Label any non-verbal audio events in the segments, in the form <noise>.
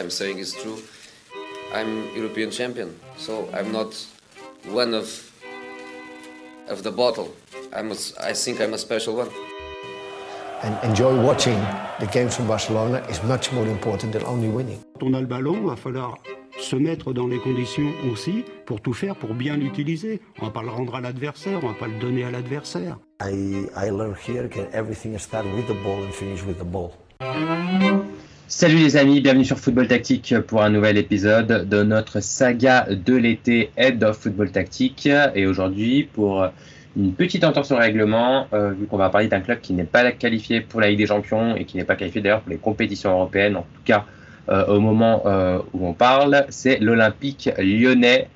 I'm saying is true. I'm European champion, so I'm not one of of the bottle. I'm a, I think I'm a special one. And enjoy watching the games from Barcelona is much more important than only winning. Quand on a le ballon, il va falloir se mettre dans les conditions aussi pour tout faire pour bien l'utiliser. On va pas le rendre à l'adversaire, on va pas le donner à l'adversaire. I, I learned here that everything starts with the ball and finish with the ball. Salut les amis, bienvenue sur Football Tactique pour un nouvel épisode de notre saga de l'été Head of Football Tactique. Et aujourd'hui, pour une petite entorse au règlement, euh, vu qu'on va parler d'un club qui n'est pas qualifié pour la Ligue des Champions et qui n'est pas qualifié d'ailleurs pour les compétitions européennes, en tout cas euh, au moment euh, où on parle, c'est l'Olympique lyonnais,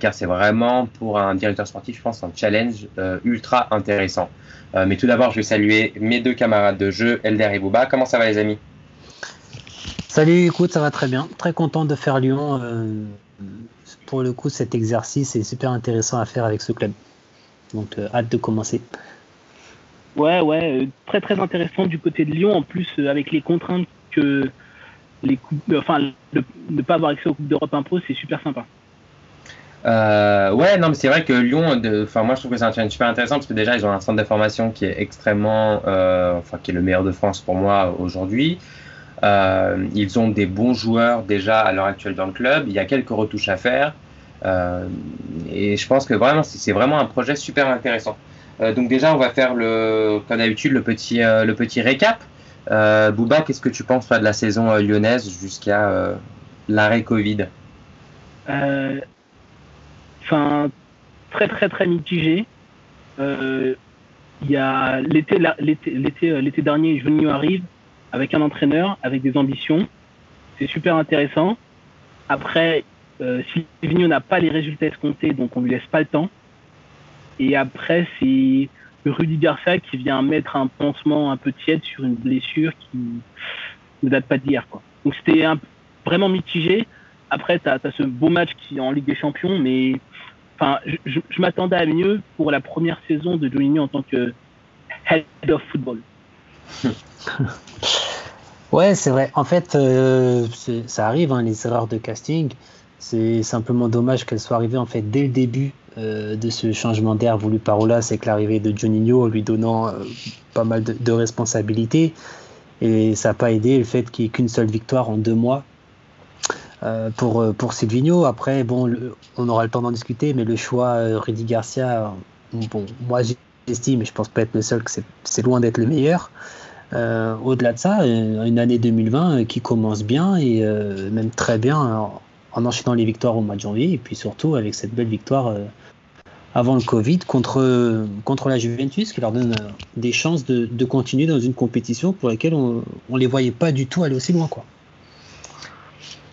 car c'est vraiment pour un directeur sportif, je pense, un challenge ultra intéressant. mais tout d'abord, je vais saluer mes deux camarades de jeu, Elder et Bouba. Comment ça va les amis? Salut, écoute, ça va très bien. Très content de faire Lyon. pour le coup, cet exercice est super intéressant à faire avec ce club. Donc, hâte de commencer. Ouais, ouais, très très intéressant du côté de Lyon. En plus, avec les contraintes que les enfin, de ne pas avoir accès aux Coupes d'Europe impose, c'est super sympa. Euh, ouais, non, mais c'est vrai que Lyon, enfin, moi je trouve que c'est un challenge super intéressant parce que déjà ils ont un centre de formation qui est extrêmement, euh, enfin, qui est le meilleur de France pour moi aujourd'hui. Euh, ils ont des bons joueurs déjà à l'heure actuelle dans le club. Il y a quelques retouches à faire. et je pense que vraiment, c'est vraiment un projet super intéressant. donc déjà, on va faire le, comme d'habitude, le petit, le petit récap. Euh, Bouba, qu'est-ce que tu penses de la saison euh, lyonnaise jusqu'à euh, l'arrêt Covid? Enfin, très très très mitigé. Il y a l'été l'été l'été dernier, Juninho arrive avec un entraîneur, avec des ambitions. C'est super intéressant. Après, euh, Silvino n'a pas les résultats escomptés, donc on lui laisse pas le temps. Et après, c'est Rudy Garcia qui vient mettre un pansement un peu tiède sur une blessure qui ne date pas d'hier. Donc c'était vraiment mitigé. Après, tu as, ce beau match qui en Ligue des Champions, mais enfin, je, m'attendais à mieux pour la première saison de Juninho en tant que head of football. <laughs> ouais, c'est vrai. En fait, euh, ça arrive, hein, les erreurs de casting. C'est simplement dommage qu'elles soient arrivées en fait dès le début euh, de ce changement d'air voulu par Ola, c'est que l'arrivée de Juninho lui donnant euh, pas mal de, responsabilités. Et ça n'a pas aidé le fait qu'il n'y ait qu'une seule victoire en deux mois pour, pour Silvino. Après, bon, on aura le temps d'en discuter, mais le choix Rudy Garcia, bon, moi j'estime, et je pense pas être le seul, que c'est loin d'être le meilleur. Au-delà de ça, une année 2020 qui commence bien et même très bien en, en enchaînant les victoires au mois de janvier et puis surtout avec cette belle victoire avant le Covid contre, contre la Juventus, qui leur donne euh, des chances de, de continuer dans une compétition pour laquelle on ne les voyait pas du tout aller aussi loin. Quoi.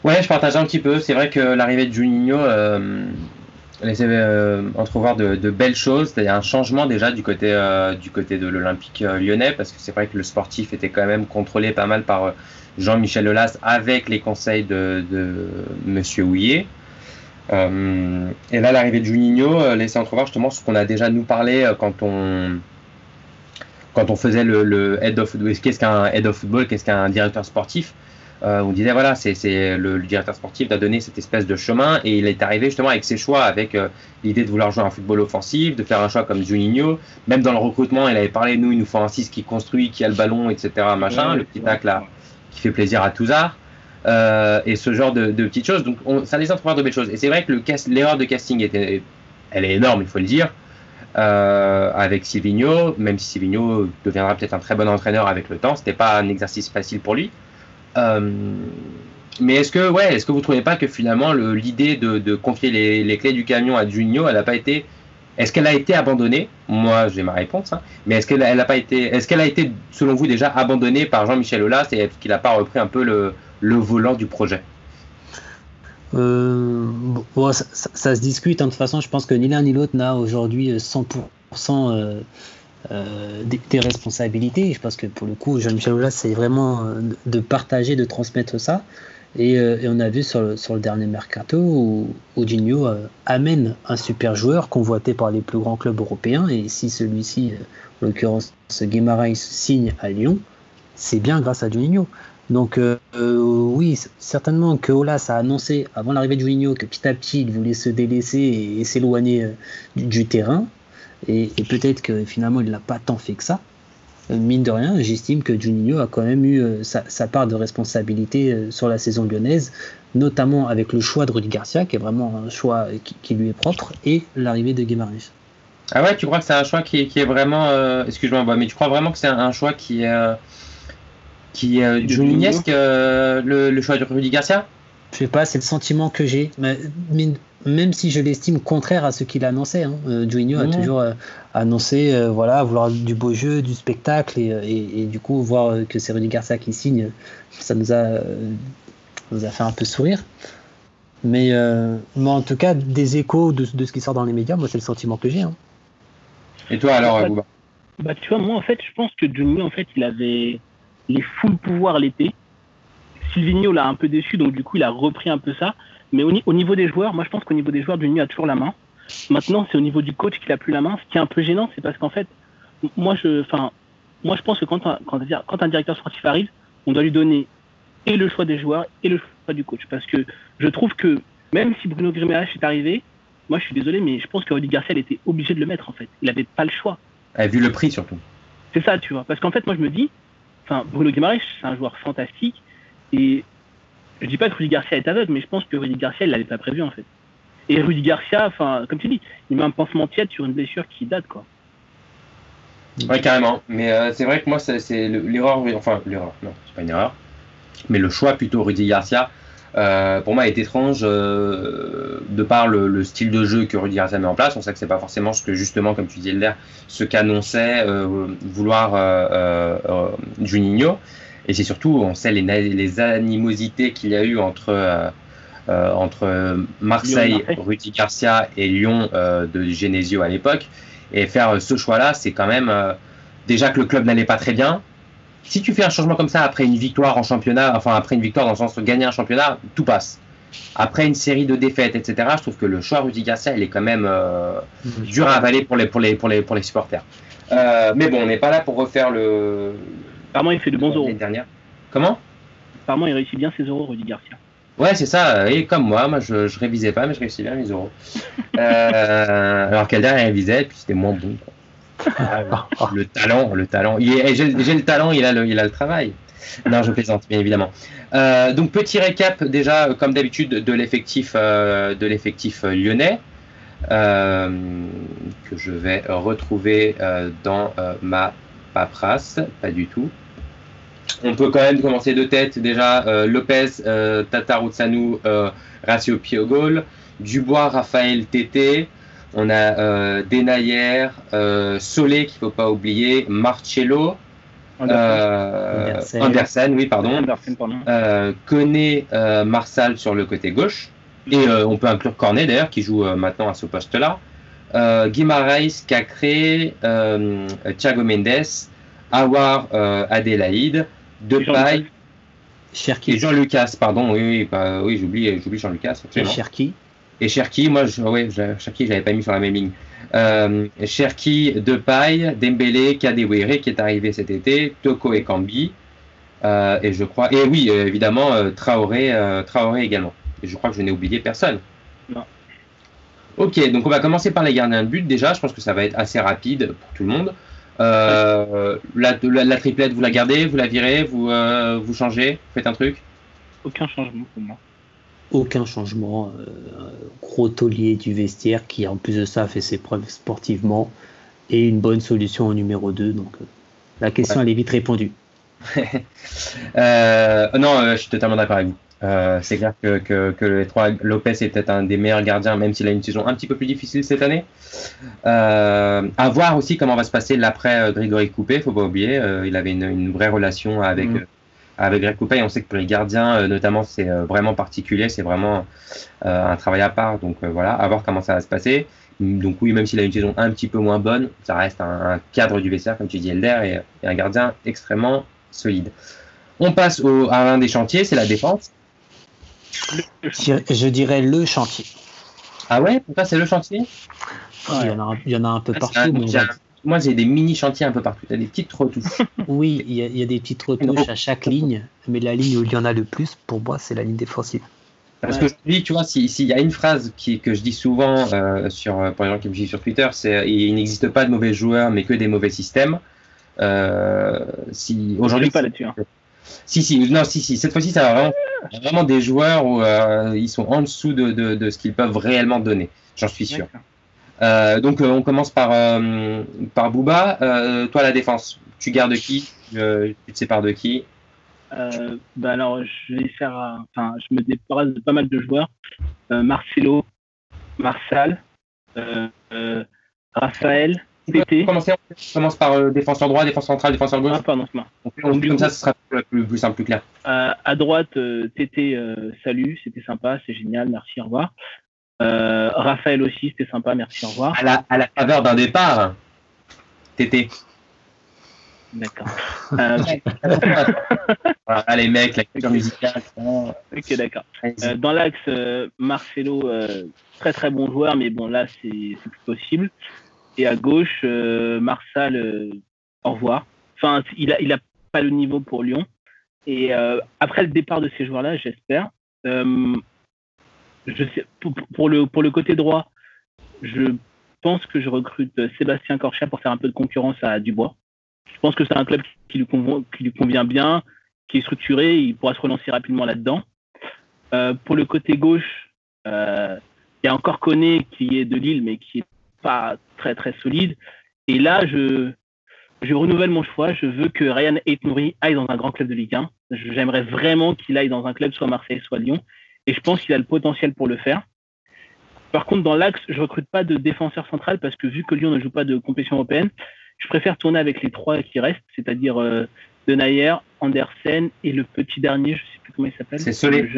Ouais, je partage un petit peu. C'est vrai que l'arrivée de Juninho euh, laissait euh, entrevoir de, belles choses. A un changement déjà du côté, euh, du côté de l'Olympique lyonnais, parce que c'est vrai que le sportif était quand même contrôlé pas mal par Jean-Michel Aulas avec les conseils de, de Monsieur Houillet. Euh, et là, l'arrivée de Juninho euh, laissait entrevoir justement ce qu'on a déjà nous parlé euh, quand on quand on faisait le, head of qu'est-ce qu'un head of football, qu'est-ce qu'un directeur sportif. On disait voilà, c'est le, directeur sportif doit donner cette espèce de chemin et il est arrivé justement avec ses choix, avec l'idée de vouloir jouer un football offensif, de faire un choix comme Juninho. Même dans le recrutement, il avait parlé nous, il nous faut un 6 qui construit, qui a le ballon, etc. Machin, le petit tac là qui fait plaisir à Touzard. Euh, et ce genre de, petites choses. Donc ça laisse entrevoir de belles choses. Et c'est vrai que l'erreur de casting était, elle est énorme, il faut le dire, euh, avec Silvino, même si Silvino deviendra peut-être un très bon entraîneur avec le temps, c'était pas un exercice facile pour lui. Euh, mais est-ce que, ouais, est-ce que vous trouvez pas que finalement l'idée de, confier les, clés du camion à Juninho, elle n'a pas été, est-ce qu'elle a été abandonnée? Moi, j'ai ma réponse. Hein. Mais est-ce qu'elle a pas été, est-ce qu'elle a été, selon vous, déjà abandonnée par Jean-Michel Aulas et qu'il n'a pas repris un peu le, le volant du projet? Euh, ça, se discute. Hein. De toute façon, je pense que ni l'un ni l'autre n'a aujourd'hui 100% euh, euh, des, responsabilités. Je pense que pour le coup, Jean-Michel Aulas, c'est vraiment de partager, de transmettre ça. Et, on a vu sur le, dernier mercato où, où amène un super joueur convoité par les plus grands clubs européens. Et si celui-ci, en l'occurrence Guimaraes, signe à Lyon, c'est bien grâce à Juninho. Donc euh, euh, oui, certainement que Olas a annoncé avant l'arrivée de Juninho que petit à petit il voulait se délaisser et, s'éloigner du, terrain. Et, peut-être que finalement il n'a pas tant fait que ça. mine de rien, j'estime que Juninho a quand même eu sa, part de responsabilité sur la saison lyonnaise, notamment avec le choix de Rudy Garcia, qui est vraiment un choix qui, lui est propre, et l'arrivée de Guimaraes. Ah ouais, tu crois que c'est un choix qui, est vraiment. Excuse-moi, mais tu crois vraiment que c'est un, choix qui est qui est euh, euh, le, le, choix de Rudy Garcia? Je sais pas, c'est le sentiment que j'ai. Mais, même si je l'estime contraire à ce qu'il annonçait, hein, euh, a toujours euh, annoncé voilà, vouloir du beau jeu, du spectacle, et, du coup, voir que c'est Rudy Garcia qui signe, ça nous a, nous a fait un peu sourire. Mais, en tout cas, des échos de, ce qui sort dans les médias, moi, c'est le sentiment que j'ai. Hein. Et toi, alors, Bouba? bah, Tu vois, moi, en fait, je pense que Juninho, en fait, il avait les full pouvoir l'été. Silvino l'a un peu déçu, donc du coup, il a repris un peu ça. Mais au, niveau des joueurs, moi, je pense qu'au niveau des joueurs, Juninho a toujours la main. Maintenant, c'est au niveau du coach qu'il a plus la main. Ce qui est un peu gênant, c'est parce qu'en fait, moi, je, enfin, moi, je pense que quand un, quand, un directeur sportif arrive, on doit lui donner et le choix des joueurs et le choix du coach. Parce que je trouve que même si Bruno Griméache est arrivé, moi, je suis désolé, mais je pense que Rudy Garcia, était obligé de le mettre, en fait. Il n'avait pas le choix. A vu le prix, surtout. C'est ça, tu vois. Parce qu'en fait, moi, je me dis, enfin, Bruno Guimaraes, c'est un joueur fantastique. Et je dis pas que Rudy Garcia est aveugle, mais je pense que Rudy Garcia, il l'avait pas prévu, en fait. Et Rudy Garcia, enfin, comme tu dis, il met un pansement tiède sur une blessure qui date, quoi. Ouais, carrément. Mais euh, c'est vrai que moi, c'est l'erreur, enfin, l'erreur, non, c'est pas une erreur. Mais le choix plutôt Rudy Garcia, euh, pour moi, est étrange euh, de par le, style de jeu que Rudy Garcia met en place. On sait que c'est pas forcément ce que justement, comme tu disais, l'air, ce qu'annonçait vouloir Juninho. Et c'est surtout, on sait les, les animosités qu'il y a eu entre entre Marseille, Rudy Garcia et Lyon de Genesio à l'époque. Et faire ce choix-là, c'est quand même déjà que le club n'allait pas très bien, si tu fais un changement comme ça après une victoire en championnat, enfin après une victoire dans le sens de gagner un championnat, tout passe. Après une série de défaites, etc., je trouve que le choix Rudy Garcia, il est quand même euh, dur à avaler pour les, pour les, pour les, pour les supporters. Euh, mais bon, on n'est pas là pour refaire le. Apparemment, il fait de bons euros. Dernière. Comment? Apparemment, il réussit bien ses euros, Rudy Garcia. Ouais, c'est ça. Et comme moi, moi, je, je révisais pas, mais je réussis bien mes euros. euh, alors qu'elle il révisait, puis c'était moins bon. Ah le talent, le talent. J'ai le talent, il a le, il a le travail. Non, je plaisante, bien évidemment. Euh, donc petit récap déjà, comme d'habitude, de l'effectif euh, de l'effectif lyonnais euh, que je vais retrouver dans ma paperasse, pas du tout. On peut quand même commencer de tête. Déjà Lopez, Tataruzanu, Ratio Piogol, Dubois, Raphaël Tété, on a euh, Denayer, euh, Solé qu'il ne faut pas oublier, Marcello, Andersen, euh, oui, pardon, euh, euh, Marsal sur le côté gauche. Et on peut inclure Cornet d'ailleurs, qui joue maintenant à ce poste-là. Euh, Guimaraes, Cacré, Thiago Mendes, Awar, Adélaïde, Depay, Cherki. Et Jean-Lucas, pardon, oui, oui, bah, oui j'oublie, j'oublie Jean-Lucas. Et Cherki. Et Cherki, moi, je, ouais, Cherki, je l'avais pas mis sur la même ligne. Euh, Cherki, Depay, Dembélé, Kadewere qui est arrivé cet été, Toko et Kambi. Euh, et je crois, et oui, euh, évidemment, euh, Traoré, Traoré également. Et je crois que je n'ai oublié personne. Non. Ok, donc on va commencer par les gardiens de but déjà. Je pense que ça va être assez rapide pour tout le monde. La, la, la, triplette, vous la gardez, vous la virez, vous, vous changez, faites un truc Aucun changement pour moi aucun changement. Euh, gros taulier du vestiaire qui, en plus de ça, fait ses preuves sportivement et une bonne solution au numéro 2. Donc, euh, la question, elle est vite répondue. <laughs> Euh, non, je suis totalement d'accord avec vous. C'est clair que, que, le 3 Lopez est peut-être un des meilleurs gardiens, même s'il a une saison un petit peu plus difficile cette année. à voir aussi comment va se passer l'après Grégory Coupé, faut pas oublier. il avait une, vraie relation avec, mm avec Greg Coupé. On sait que pour les gardiens, euh, notamment, c'est euh, vraiment particulier, c'est vraiment euh, un travail à part. Donc voilà, à voir comment ça va se passer. Donc oui, même s'il a une saison un petit peu moins bonne, ça reste un, cadre du vestiaire, comme tu dis, Elder, et, un gardien extrêmement solide. On passe au, à un des chantiers, c'est la défense. Je dirais le chantier. Ah ouais? Pourquoi c'est le chantier? Il, y en a, un peu partout. moi j'ai des mini chantiers un peu partout. Tu as des petites retouches. <laughs> Oui, il y, a, il y a des petites retouches à chaque ligne, mais la ligne où il y en a le plus, pour moi, c'est la ligne défensive. Parce que je dis, tu vois, s'il y a une phrase qui, que je dis souvent euh, sur, euh, pour les gens qui me suivent sur Twitter, c'est il n'existe pas de mauvais joueurs, mais que des mauvais systèmes. Euh, si Je aujourd'hui, suis pas là-dessus. hein. Si, si, non, si, si, cette fois-ci, ça va vraiment, vraiment des joueurs où euh, ils sont en dessous de, de, de ce qu'ils peuvent réellement donner. J'en suis sûr. Euh, donc, euh, on commence par, euh, par Booba. Toi, la défense, tu gardes qui? Tu te sépares de qui? Bah alors, je vais faire. un- Enfin, je me débarrasse de pas mal de joueurs. Marcelo, Marsal, euh, Raphaël, Commencer, on commence par euh, défenseur droit, défenseur central, défenseur gauche. Ah, pardon, c'est moi. On fait, on fait comme ça, ce sera plus, simple, plus clair. Euh, à droite, euh, TT, euh, salut, c'était sympa, c'est génial, merci, au revoir. Euh, Raphaël aussi, c'était sympa, merci, au revoir. À la, à la faveur d'un départ, Tété. D'accord. Euh, <laughs> voilà, les mecs, la culture musicale. ok, d'accord. Euh, dans l'axe, euh, Marcelo, euh, très très bon joueur, mais bon, là, c'est c'est plus possible. Et à gauche, euh, Marsal, euh, au revoir. Enfin, il a, il a pas le niveau pour Lyon. Et euh, après le départ de ces joueurs-là, j'espère. euh, je sais, pour, le, pour le côté droit, je pense que je recrute Sébastien Corchia pour faire un peu de concurrence à Dubois. Je pense que c'est un club qui lui, convient, qui lui convient bien, qui est structuré, il pourra se relancer rapidement là-dedans. Euh, pour le côté gauche, euh, il y a encore Koné qui est de Lille, mais qui est pas très très solide. Et là, je, je renouvelle mon choix. Je veux que Ryan Aitnouri aille dans un grand club de Ligue 1. J'aimerais vraiment qu'il aille dans un club, soit Marseille, soit Lyon. Et je pense qu'il a le potentiel pour le faire. Par contre, dans l'axe, je recrute pas de défenseur central parce que vu que Lyon ne joue pas de compétition européenne, je préfère tourner avec les trois qui restent, c'est-à-dire euh, Denayer, Andersen et le petit dernier, je sais plus comment il s'appelle. C'est Solé.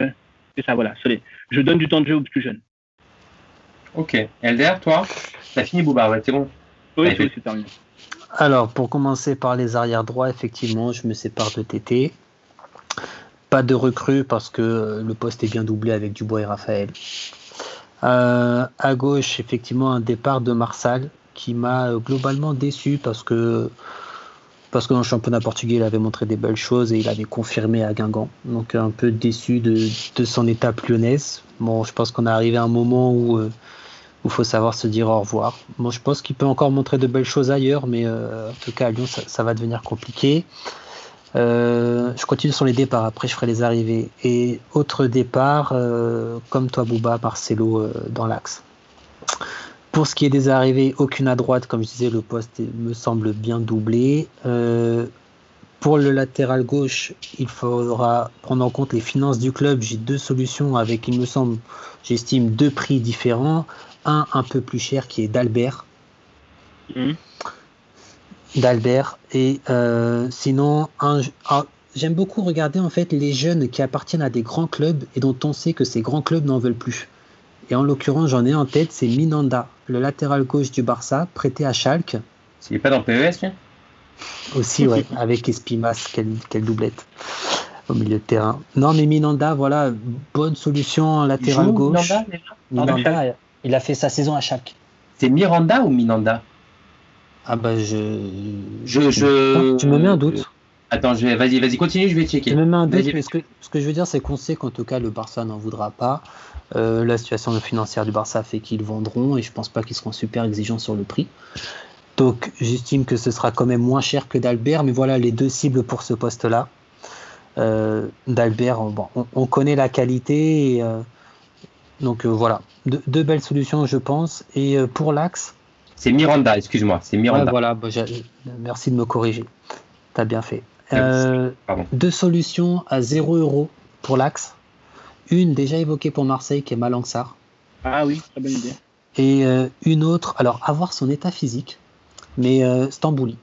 C'est ça, voilà, Solé. Je donne du temps de jeu aux plus jeunes. Ok. Elder, toi T'as fini, Bouba Ouais, c'est bon. Oui, Ouais, oui, c'est terminé. Alors, pour commencer par les arrières droits, effectivement, je me sépare de TT. Pas de recrue parce que le poste est bien doublé avec Dubois et Raphaël. Euh, à gauche, effectivement, un départ de Marsal qui m'a euh, globalement déçu parce que parce que dans le championnat portugais, il avait montré des belles choses et il avait confirmé à Guingamp. Donc un peu déçu de, de son étape lyonnaise. Bon, je pense qu'on est arrivé à un moment où euh, il faut savoir se dire au revoir. Moi, je pense qu'il peut encore montrer de belles choses ailleurs, mais euh, en tout cas, à Lyon, ça, va devenir compliqué. Euh, je continue sur les départs, après, je ferai les arrivées. Et autre départ, euh, comme toi, Bouba, Marcelo dans l'axe. Pour ce qui est des arrivées, aucune à droite, comme je disais, le poste me semble bien doublé. Pour le latéral gauche, il faudra prendre en compte les finances du club. J'ai deux solutions avec, il me semble, j'estime, deux prix différents un un peu plus cher qui est d'Albert. Mhm. D'Albert. Et euh, sinon, un, un- j'aime beaucoup regarder en fait les jeunes qui appartiennent à des grands clubs et dont on sait que ces grands clubs n'en veulent plus. Et en l'occurrence, j'en ai en tête, c'est Minanda, le latéral gauche du Barça, prêté à Schalke. Il est pas dans PES, Aussi, ouais, <laughs> avec Espimas, quelle, quelle doublette au milieu de terrain. Non, mais Minanda, voilà, bonne solution latéral joue, gauche. Minanda, déjà? Minanda, il a fait sa saison à Schalke. C'est Miranda ou Minanda? Ah bah je... je, je... Tu me mets un doute. Attends, je vais... vas-y, vas-y, continue, je vais checker. Tu me mets un doute, mais ce que, ce que je veux dire, c'est qu'on sait qu'en tout cas, le Barça n'en voudra pas. Euh, la situation financière du Barça fait qu'ils vendront et je pense pas qu'ils seront super exigeants sur le prix. Donc, j'estime que ce sera quand même moins cher que d'Albert, mais voilà les deux cibles pour ce poste-là. Euh, D'Albert, bon, on, on connaît la qualité, et, euh, donc euh, voilà, deux, deux belles solutions, je pense. Et euh, pour l'axe, C'est Miranda, excuse-moi, c'est Miranda. Ouais, voilà, bah, merci de me corriger. T'as bien fait. Euh, deux solutions à 0 euros pour l'axe. Une déjà évoquée pour Marseille qui est Malanxar. Ah oui, très bonne idée. Et euh, une autre, alors avoir son état physique, mais euh, Stambouli.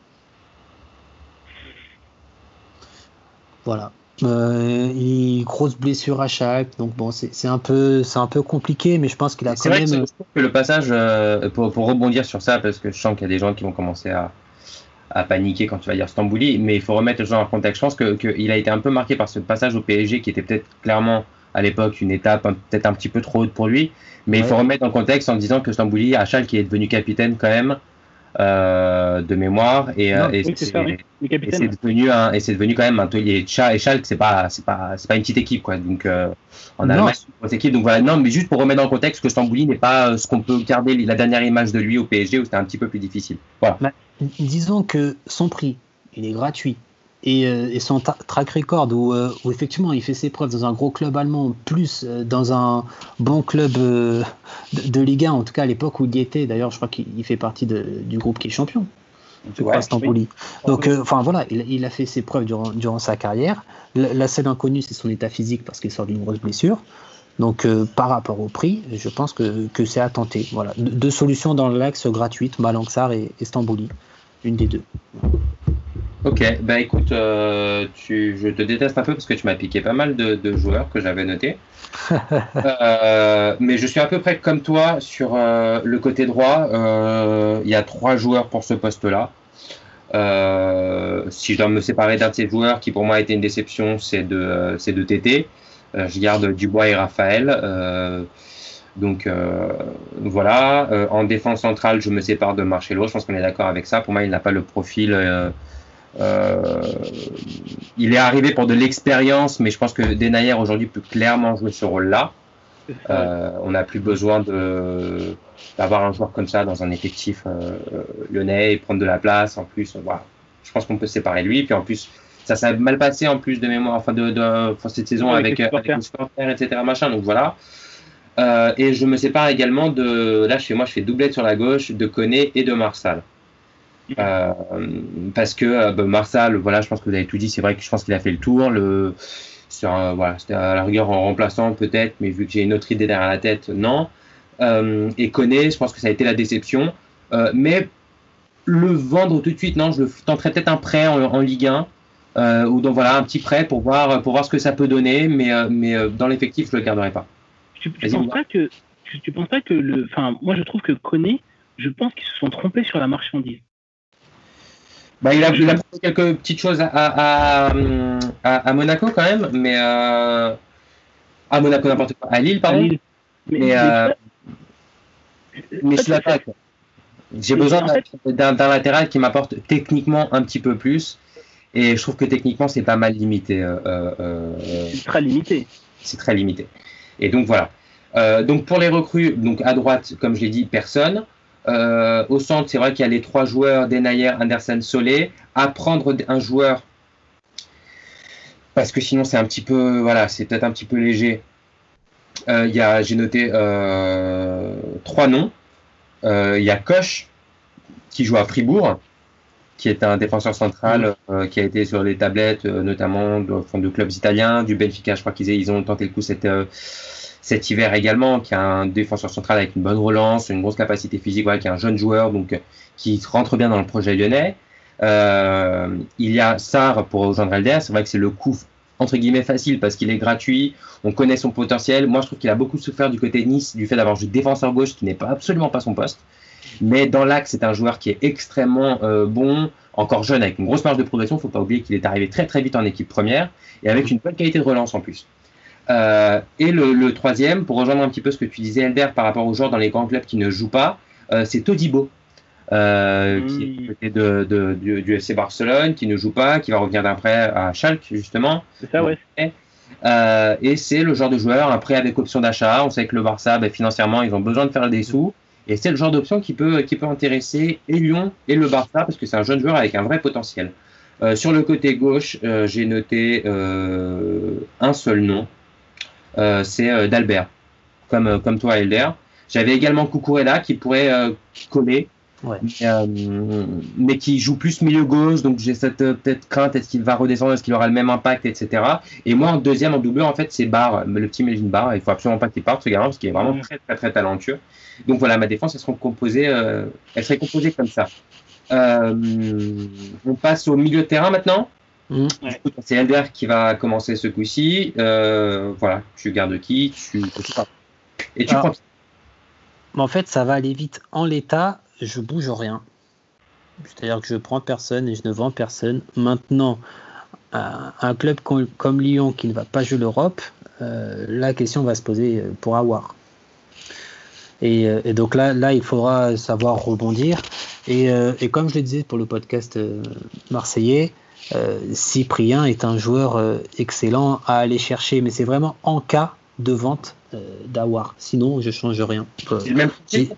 Voilà. Euh, il, grosse blessure à chaque, donc bon, c'est un peu, c'est un peu compliqué, mais je pense qu'il a quand vrai même. que le passage, euh, pour, pour rebondir sur ça, parce que je sens qu'il y a des gens qui vont commencer à, à paniquer quand tu vas dire Stambouli, mais il faut remettre les gens en contexte. Je pense que- qu'il a été un peu marqué par ce passage au PSG qui était peut-être clairement à l'époque une étape peut-être un petit peu trop haute pour lui, mais il faut remettre en contexte en disant que Stambouli, à Schalke, qui est devenu capitaine quand même, de mémoire et, c'est devenu un, et c'est devenu quand même un et Schalke c'est pas c'est pas c'est pas une petite équipe quoi. Donc on a une grosse équipe. Donc voilà. Non mais juste pour remettre dans le contexte que Stambouli n'est pas ce qu'on peut garder la dernière image de lui au PSG où c'était un petit peu plus difficile. Voilà. Bah, disons que son prix il est gratuit euh, et, son track record euh, où, effectivement il fait ses preuves dans un gros club allemand, plus euh, dans un bon club de, Ligue 1, en tout cas à l'époque où il y était. D'ailleurs, je crois qu'il fait partie du groupe qui est champion. Ouais, Donc, enfin voilà, il, a fait ses preuves durant, sa carrière. La, seule inconnue, c'est son état physique parce qu'il sort d'une grosse blessure. Donc, par rapport au prix, je pense que, c'est à tenter. Voilà, deux solutions dans l'axe gratuite, Malanxar et, et Stambouli, une des deux. Ok, bah écoute, euh, tu, je te déteste un peu parce que tu m'as piqué pas mal de, joueurs que j'avais notés. <laughs> Euh, mais je suis à peu près comme toi sur euh, le côté droit. Il y a trois joueurs pour ce poste-là. si je dois me séparer d'un de ces joueurs qui pour moi a été une déception, c'est de, c'est de TT. je garde Dubois et Raphaël. donc voilà. en défense centrale, je me sépare de Marcelo. Je pense qu'on est d'accord avec ça. Pour moi, il n'a pas le profil euh, il est arrivé pour de l'expérience, mais je pense que Denayer aujourd'hui peut clairement jouer ce rôle-là. Euh, on n'a plus besoin de d'avoir un joueur comme ça dans un effectif euh, lyonnais et prendre de la place. En plus, voilà. je pense qu'on peut séparer de lui. Puis en plus, ça s'est mal passé en plus de mémoire, enfin de, de cette saison avec, avec, les supporters, etc. Machin. Donc voilà. Euh, et je me sépare également de là chez moi, je fais doublette sur la gauche de Koné et de Marsal. Euh, parce que euh, bah, Marsal, voilà, je pense que vous avez tout dit. C'est vrai que je pense qu'il a fait le tour. Le, voilà, c'était à la rigueur en remplaçant peut-être, mais vu que j'ai une autre idée derrière la tête, non. Euh, et connaît, je pense que ça a été la déception. mais le vendre tout de suite, non, je le tenterais peut-être un prêt en, Ligue 1 ou donc voilà un petit prêt pour voir pour voir ce que ça peut donner, mais mais dans l'effectif, je le garderai pas. Tu, tu penses pas que tu, penses pas que le, enfin, moi je trouve que Koné, je pense qu'ils se sont trompés sur la marchandise. Bah, il, a, il a quelques petites choses à, à, à, Monaco quand même, mais euh, à Monaco n'importe quoi, à Lille pardon. Mais, mais, euh, mais je l'attaque. J'ai besoin d'un latéral qui m'apporte techniquement un petit peu plus, et je trouve que techniquement c'est pas mal limité. Euh, c'est très limité. C'est très limité. Et donc voilà. Donc pour les recrues, donc à droite, comme je l'ai dit, personne. Euh, au centre, c'est vrai qu'il y a les trois joueurs, Denayer, Anderson, Solé. À prendre un joueur, parce que sinon c'est un petit peu, voilà, c'est peut-être un petit peu léger. Euh, il y a, j'ai noté euh, trois noms. Il y a Koch, qui joue à Fribourg, qui est un défenseur central qui a été sur les tablettes, notamment de, de clubs italiens, du Benfica. Je crois qu'ils ils ont tenté le coup cette cet hiver également, qui a un défenseur central avec une bonne relance, une grosse capacité physique, qui est un jeune joueur, donc qui rentre bien dans le projet lyonnais. Euh, il y a Sar pour rejoindre Elder. C'est vrai que c'est le coup entre guillemets facile parce qu'il est gratuit, on connaît son potentiel. Moi, je trouve qu'il a beaucoup souffert du côté Nice du fait d'avoir joué défenseur gauche qui n'est pas absolument pas son poste. Mais dans l'axe, c'est un joueur qui est extrêmement euh, bon, encore jeune, avec une grosse marge de progression. Il ne faut pas oublier qu'il est arrivé très très vite en équipe première et avec une bonne qualité de relance en plus. Euh, et le, troisième, pour rejoindre un petit peu ce que tu disais, Elder, par rapport aux joueurs dans les grands clubs qui ne jouent pas, euh, c'est Todibo. Euh, qui est de, de, du, FC Barcelone, qui ne joue pas, qui va revenir d'un prêt à Schalke, justement. C'est ça, ouais. et c'est le genre de joueur, un prêt avec option d'achat. On sait que le Barça, ben, financièrement, ils ont besoin de faire des sous. Et c'est le genre d'option qui peut, qui peut intéresser et Lyon et le Barça, parce que c'est un jeune joueur avec un vrai potentiel. sur le côté gauche, j'ai noté un seul nom, c'est euh, d'Albert, comme, euh, comme toi, Elder. J'avais également Kukurela qui pourrait coller, mais, qui joue plus milieu gauche, donc j'ai cette peut-être crainte est-ce qu'il va redescendre, est-ce qu'il aura le même impact, etc. Et moi en deuxième, en doubleur, en fait, c'est Barr, le petit Melvin Barr. Il faut absolument pas qu'il parte ce gamin parce qu'il est vraiment très très très talentueux. Donc voilà, ma défense, elle serait composée, elle serait composée comme ça. on passe au milieu de terrain maintenant. Mmh. C'est Elder qui va commencer ce coup-ci. Euh, voilà, tu gardes qui tu... Et tu prends. En fait, ça va aller vite. En l'état, je bouge rien. C'est-à-dire que je prends personne et je ne vends personne. Maintenant, un club comme Lyon qui ne va pas jouer l'Europe, euh, la question va se poser euh, pour avoir. Et, et, donc là, là, il faudra savoir rebondir. Et, euh, et, comme je le disais pour le podcast euh, marseillais, euh, Cyprien est un joueur euh, excellent à aller chercher, mais c'est vraiment en cas de vente euh, d'Awar. Sinon, je change rien. C'est le même profil.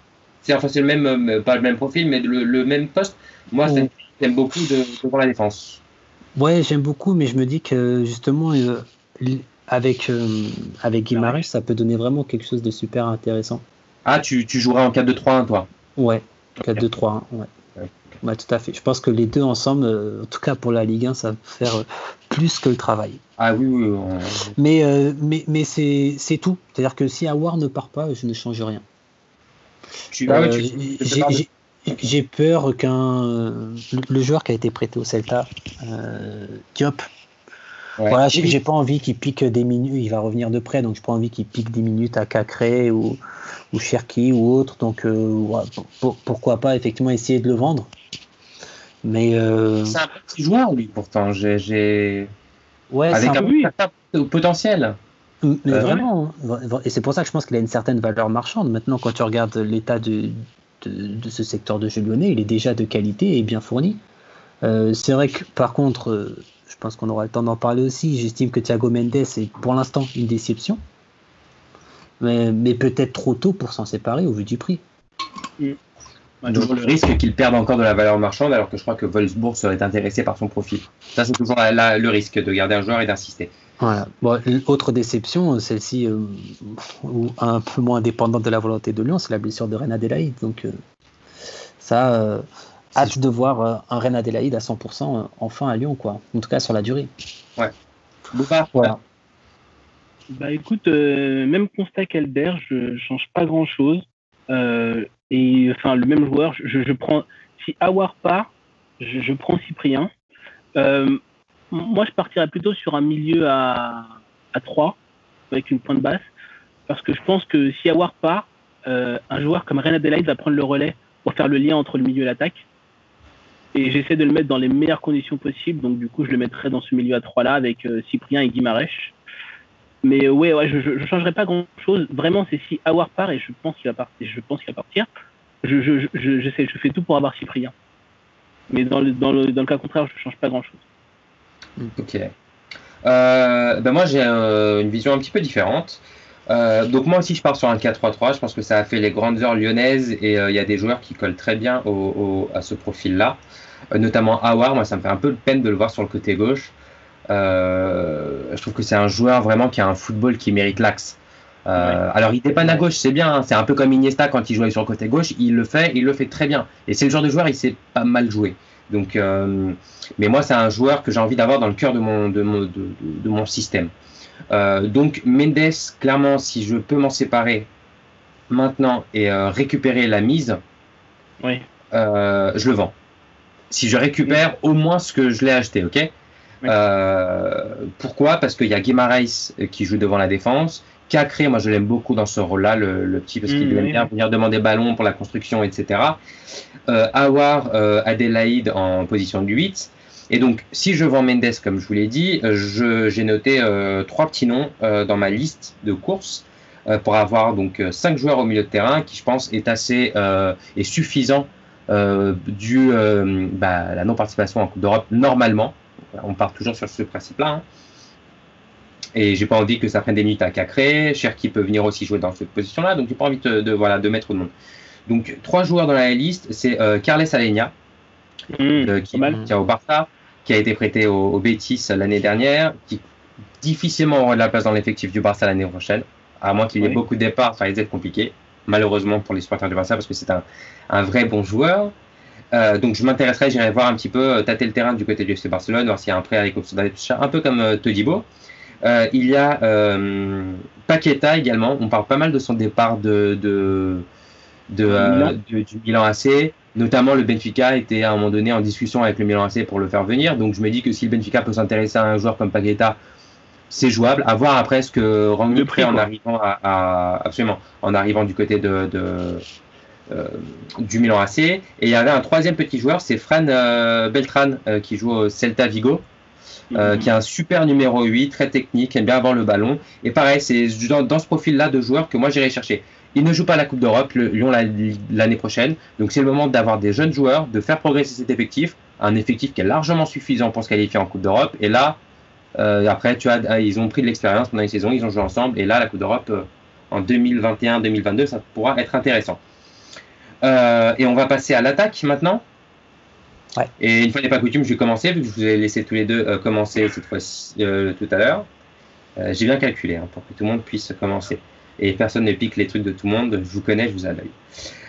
C'est enfin, le même, pas le même profil, mais le, le même poste. Moi, oh. j'aime beaucoup de, devant la défense. Ouais, j'aime beaucoup, mais je me dis que justement, avec, avec Guimarães, ça peut donner vraiment quelque chose de super intéressant. Ah, tu, tu joueras en 4-2-3-1, toi? Ouais, 4-2-3-1, ouais. Ouais, tout à fait. Je pense que les deux ensemble, euh, en tout cas pour la Ligue 1, ça va faire euh, plus que le travail. Ah oui, oui. oui. Mais, euh, mais, mais c'est tout. C'est-à-dire que si Awar ne part pas, je ne change rien. J'ai peur qu'un le joueur qui a été prêté au Celta, Diop, Ouais. Voilà, j'ai pas envie qu'il pique des minutes, il va revenir de près, donc j'ai pas envie qu'il pique des minutes à Cacré ou, ou Cherki ou autre. Donc euh, ouais, pour, pourquoi pas effectivement essayer de le vendre. Mais euh... c'est un petit joueur lui pourtant. J'ai ouais, avec un, un oui. potentiel. Mais euh, vraiment, ouais. et c'est pour ça que je pense qu'il a une certaine valeur marchande. Maintenant, quand tu regardes l'état de, de, de, ce secteur de jeu lyonnais, il est déjà de qualité et bien fourni. Euh, c'est vrai que par contre je pense qu'on aura le temps d'en parler aussi. J'estime que Thiago Mendes est pour l'instant une déception. Mais, mais peut-être trop tôt pour s'en séparer au vu du prix. Mm. Toujours le risque qu'il perde encore de la valeur marchande, alors que je crois que Wolfsburg serait intéressé par son profil. Ça, c'est toujours la, la, le risque de garder un joueur et d'insister. Voilà. Bon, autre déception, celle-ci euh, un peu moins dépendante de la volonté de Lyon, c'est la blessure de Reina Delaïde. Donc, euh, ça, euh, hâte de voir euh, un Rennes Adélaïde à 100% euh, enfin à Lyon, quoi. En tout cas sur la durée. Ouais. Bouba, voilà. Bah écoute, euh, même constat qu'Albert, je change pas grand chose. Euh, et enfin, le même joueur, je, prends. Si Awar part, je, prends Cyprien. Euh, moi, je partirais plutôt sur un milieu à, à 3 avec une pointe basse. Parce que je pense que si Awar part, euh, un joueur comme Adélaïde va prendre le relais pour faire le lien entre le milieu et l'attaque et j'essaie de le mettre dans les meilleures conditions possibles. Donc du coup, je le mettrai dans ce milieu à trois là avec euh, Cyprien et Guimarães. Mais euh, ouais, ouais, je, je changerai pas grand chose. Vraiment, c'est si Awar part et je pense qu'il va partir. Je pense qu'il va partir. Je, je, je, je, fais tout pour avoir Cyprien. Mais dans le, dans le, dans le cas contraire, je change pas grand chose. Ok. Euh, ben moi, j'ai euh, une vision un petit peu différente. Donc moi aussi je pars sur un 4-3-3, je pense que ça a fait les grandes heures lyonnaises et il y a des joueurs qui collent très bien au, au, à ce profil-là, notamment Awar, moi ça me fait un peu peine de le voir sur le côté gauche. Je trouve que c'est un joueur vraiment qui a un football qui mérite l'axe. Ouais. Alors il dépanne à gauche, c'est bien, hein, c'est un peu comme Iniesta quand il jouait sur le côté gauche, il le fait, il le fait très bien. Et c'est le genre de joueur, il sait pas mal jouer. Donc, mais moi c'est un joueur que j'ai envie d'avoir dans le cœur de mon, de mon, de, de, de mon système. Euh, donc Mendes, clairement, si je peux m'en séparer maintenant et euh, récupérer la mise, oui. euh, je le vends. Si je récupère oui. au moins ce que je l'ai acheté, ok? Oui. Pourquoi? Parce qu'il y a Guimaraes qui joue devant la défense. Cacré, moi je l'aime beaucoup dans ce rôle-là, le, le, petit, parce qu'il mmh, aime bien venir demander ballon pour la construction, etc. Awar, Adelaide en position de 8. Et donc, si je vends Mendes, comme je vous l'ai dit, j'ai noté euh, trois petits noms euh, dans ma liste de courses euh, pour avoir donc cinq joueurs au milieu de terrain, qui je pense est assez et suffisant dû bah, à la non-participation en Coupe d'Europe normalement. On part toujours sur ce principe-là. Hein. Et j'ai pas envie que ça prenne des minutes à Cacré. Cher qui peut venir aussi jouer dans cette position-là, donc j'ai pas envie de, de, voilà de mettre de monde. Donc trois joueurs dans la liste, c'est Carles Alenia, Mmh, euh, qui, qui est au Barça, qui a été prêté au, au Betis l'année dernière, qui difficilement aura de la place dans l'effectif du Barça l'année prochaine, à moins qu'il y ait oui. beaucoup de départs, ça risque d'être compliqué, malheureusement pour les supporters du Barça, parce que c'est un, un, vrai bon joueur. Euh, donc je m'intéresserai, j'irai voir un petit peu, euh, tâter le terrain du côté du FC Barcelone, voir s'il y a un prêt avec un peu comme euh, Todibo. Euh, il y a Paqueta également, on parle pas mal de son départ de, de, de, de du Milan AC. Notamment, le Benfica était à un moment donné en discussion avec le Milan AC pour le faire venir. Donc, je me dis que si le Benfica peut s'intéresser à un joueur comme Paqueta, c'est jouable. À voir après ce que Rangnick fait en arrivant à, à, absolument en arrivant du côté de, de du Milan AC. Et il y avait un troisième petit joueur, c'est Fran euh, Beltran euh, qui joue au Celta Vigo. -hmm. qui est un super numéro 8, très technique, aime bien avoir le ballon. Et pareil, c'est dans, dans, ce profil-là de joueur que moi j'irai chercher. Il ne joue pas la Coupe d'Europe, le Lyon la- l'année prochaine. Donc c'est le moment d'avoir des jeunes joueurs, de faire progresser cet effectif, un effectif qui est largement suffisant pour se qualifier en Coupe d'Europe. Et là, euh, après, tu as, ah, ils ont pris de l'expérience pendant une saison, ils ont joué ensemble. Et là, la Coupe d'Europe euh, en 2021-2022, ça pourra être intéressant. Euh, et on va passer à l'attaque maintenant. Ouais. Et une fois n'est pas coutume, je vais commencer, vu que je vous ai laissé tous les deux euh, commencer cette fois-ci euh, tout à l'heure. Euh, J'ai bien calculé hein, pour que tout le monde puisse commencer. Et personne ne pique les trucs de tout le monde. Je vous connais, je vous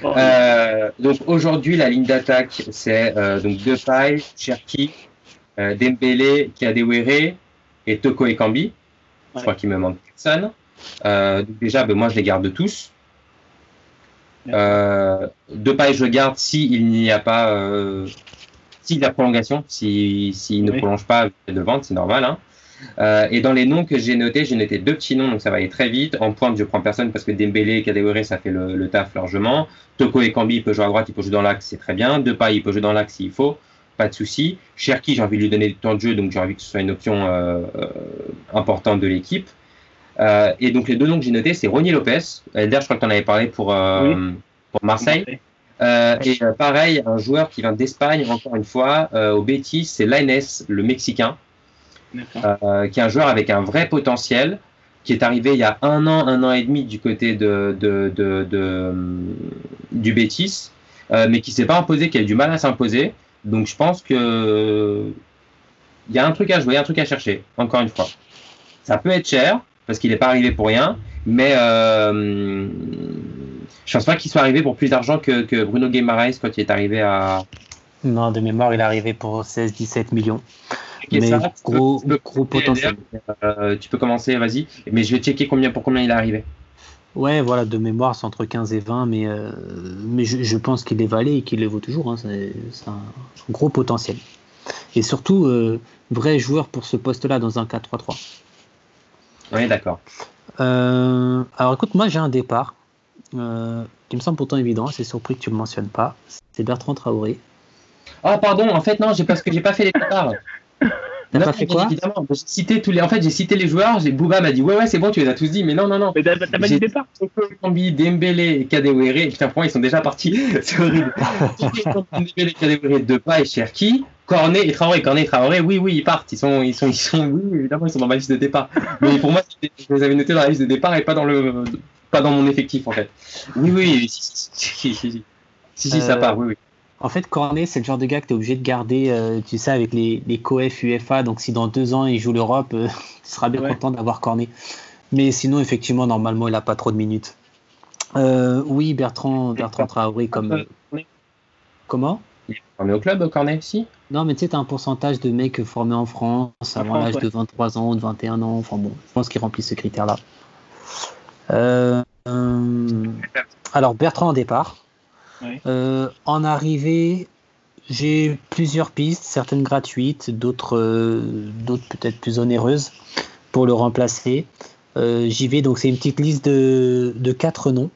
Euh, donc aujourd'hui, la ligne d'attaque, c'est euh, donc Depay, Cherki, euh, Dembélé, Kadewere et Toko et Kambi. Je Ouais. crois qu'il me manque personne. Euh, donc déjà, ben, moi, je les garde tous. Euh, Depay, je garde s'il n'y a pas... Euh, s'il y a prolongation, s'il si, s'il ne Oui. prolonge pas de vente, c'est normal. Hein. Euh, et dans les noms que j'ai notés, j'ai noté deux petits noms, donc ça va aller très vite. En pointe, je prends personne parce que Dembélé et Kadewere, ça fait le, le taf largement. Toko et Kambi, il peut jouer à droite, il peut jouer dans l'axe, c'est très bien. Depay, il peut jouer dans l'axe s'il faut, pas de souci. Cherki, j'ai envie de lui donner du temps de jeu, donc j'ai envie que ce soit une option euh, euh, importante de l'équipe. Euh, et donc les deux noms que j'ai notés, c'est Ronnie Lopez. Elder, je crois que tu en avais parlé pour, euh, pour Marseille. Euh, et euh, pareil, un joueur qui vient d'Espagne, encore une fois, euh, au Betis, c'est Lainez, le Mexicain euh, qui est un joueur avec un vrai potentiel, qui est arrivé il y a un an, un an et demi du côté de, de, de, de, du Betis, euh, mais qui s'est pas imposé, qui a eu du mal à s'imposer. Donc je pense que il y a un truc à jouer, un truc à chercher, encore une fois. Ça peut être cher, parce qu'il n'est pas arrivé pour rien, mais euh, je pense pas qu'il soit arrivé pour plus d'argent que, que Bruno Guimaraes quand il est arrivé à... Non, de mémoire, il est arrivé pour 16-17 millions. Mais ça. Gros, tu peux gros potentiel. Euh, tu peux commencer, vas-y. Mais je vais checker combien pour combien il est arrivé. Ouais, voilà, de mémoire, c'est entre 15 et 20, mais, euh, mais je, je pense qu'il est valé et qu'il le vaut toujours. hein, c'est c'est un gros potentiel. Et surtout, euh, vrai joueur pour ce poste-là dans un 4-3-3. Oui, d'accord. Euh, alors écoute, moi j'ai un départ euh, qui me semble pourtant évident, c'est surpris que tu le mentionnes pas. C'est Bertrand Traoré. Ah pardon, en fait non, j'ai parce que j'ai pas fait les départs. <laughs> T'as pas fait quoi évidemment, j'ai cité tous les. En fait, j'ai cité les joueurs. J'ai Bouba m'a dit ouais ouais c'est bon, tu les as tous dit, mais non non non. Mais t'as pas dit départ Kambi, Dembélé, et Kadewere. Putain, pour moi, ils sont déjà partis. <laughs> c'est horrible. <laughs> Dembélé, Kadewere, Depay et Cherki. Cornet et Traoré, Cornet Traoré, oui, oui, ils partent, ils sont, ils sont, ils sont, oui, évidemment, ils sont dans ma liste de départ. Mais pour moi, je les avais notés dans la liste de départ et pas dans le, pas dans mon effectif en fait. Oui, oui, si, si, si, ça euh, part, oui, oui. En fait, Cornet, c'est le genre de gars que tu es obligé de garder, euh, tu sais, avec les, les COEF, UEFA. Donc, si dans deux ans, il joue l'Europe, euh, <laughs> tu seras bien content d'avoir Cornet. Mais sinon, effectivement, normalement, il n'a pas trop de minutes. Euh, oui, Bertrand, Bertrand Traoré, comme. Comment? On est au club, Cornet, si? Non, mais tu sais, tu as un pourcentage de mecs formés en France avant l'âge ouais. de 23 ans, de 21 ans. Enfin bon, je pense qu'il remplit ce critère-là. Euh, euh, alors, Bertrand en départ. Euh, en arrivée, j'ai plusieurs pistes, certaines gratuites, d'autres euh, d'autres peut-être plus onéreuses pour le remplacer. Euh, J'y vais, donc c'est une petite liste de, de quatre noms.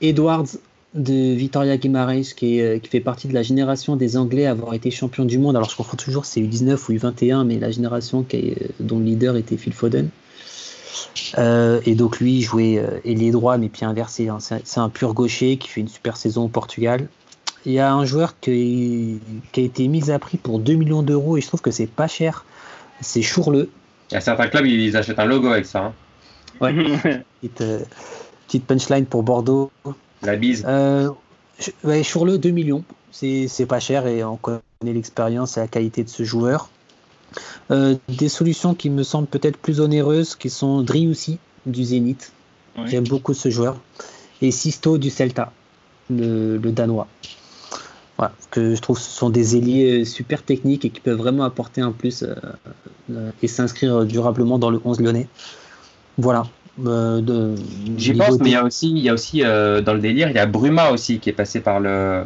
Edwards de Vitoria qui, est, euh, qui fait partie de la génération des Anglais à avoir été champion du monde. Alors je confonds toujours, c'est U19 ou U21, mais la génération qui est- euh, dont le leader était Phil Foden. Euh, et donc lui, jouait ailier droit, mais pied inversé. hein. C'est un pur gaucher qui fait une super saison au Portugal. Il y a un joueur qui, qui a été mis à prix pour 2 millions d'euros et je trouve que c'est pas cher. C'est Chourleux. Il y a certains clubs, ils achètent un logo avec ça. hein. <laughs> Petite, euh, petite punchline pour Bordeaux. La bise. Euh, je- ouais, Chourleux, 2 millions. C'est c'est pas cher et on connaît l'expérience et la qualité de ce joueur. Euh, des solutions qui me semblent peut-être plus onéreuses, qui sont Driussi du Zénith. Ouais. J'aime beaucoup ce joueur. Et Sisto du Celta, le, le Danois. Voilà, que je trouve ce sont des ailiers euh, super techniques et qui peuvent vraiment apporter un plus euh, et s'inscrire durablement dans le 11 lyonnais. Voilà. Euh, de- J'y pense, mais il y a aussi, il y a aussi euh, dans le délire, il y a Bruma aussi qui est passé par le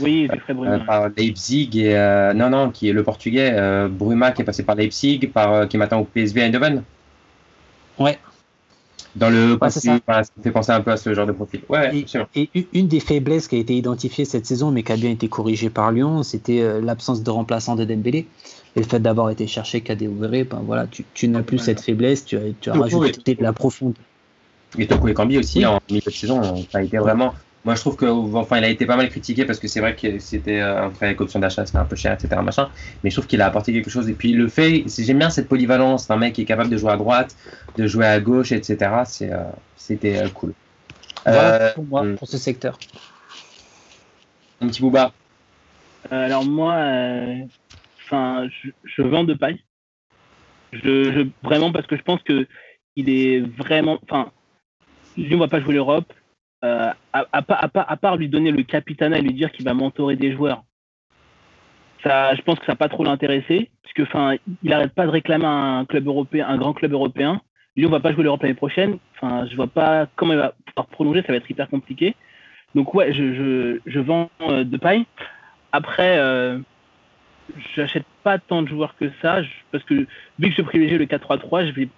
Oui, c'est très euh, par Leipzig et euh, non non qui est le portugais euh, Bruma qui est passé par Leipzig par euh, qui est maintenant au PSV Eindhoven. Ouais. Dans le Ouais, c'est ça. voilà, ça me fait penser un peu à ce genre de profil. Ouais, Et, et une des faiblesses qui a été identifiée cette saison, mais qui a bien été corrigée par Lyon, c'était l'absence de remplaçant de Dembélé. Et le fait d'avoir été cherché Kadewere, ben voilà, tu, tu n'as plus cette faiblesse, tu as, tu as rajouté et- de la profondeur. Et Toko Ekambi aussi, en milieu de saison, ça a été vraiment. Moi, je trouve que, enfin, il a été pas mal critiqué parce que c'est vrai que c'était un prêt avec option d'achat, c'était un peu cher, etc. Machin. Mais je trouve qu'il a apporté quelque chose. Et puis, le fait, j'aime bien cette polyvalence, un mec qui est capable de jouer à droite, de jouer à gauche, etc. C'était cool. Voilà pour moi, hmm. pour ce secteur. Un petit booba. alors moi, je, vends de paille. Vraiment parce que je pense que il est vraiment, enfin, lui on va pas jouer l'Europe. Euh, à, part lui donner le capitana et lui dire qu'il va mentorer des joueurs, ça, je pense que ça n'a pas trop l'intéressé, puisque enfin, il n'arrête pas de réclamer un club européen, un grand club européen. Lui, on va pas jouer l'Europe l'année prochaine. Enfin, je vois pas comment il va pouvoir prolonger, ça va être hyper compliqué. Donc ouais, je vends euh, de paille. Après, euh, j'achète pas tant de joueurs que ça, parce que vu que je privilégie le 4-3-3, je vais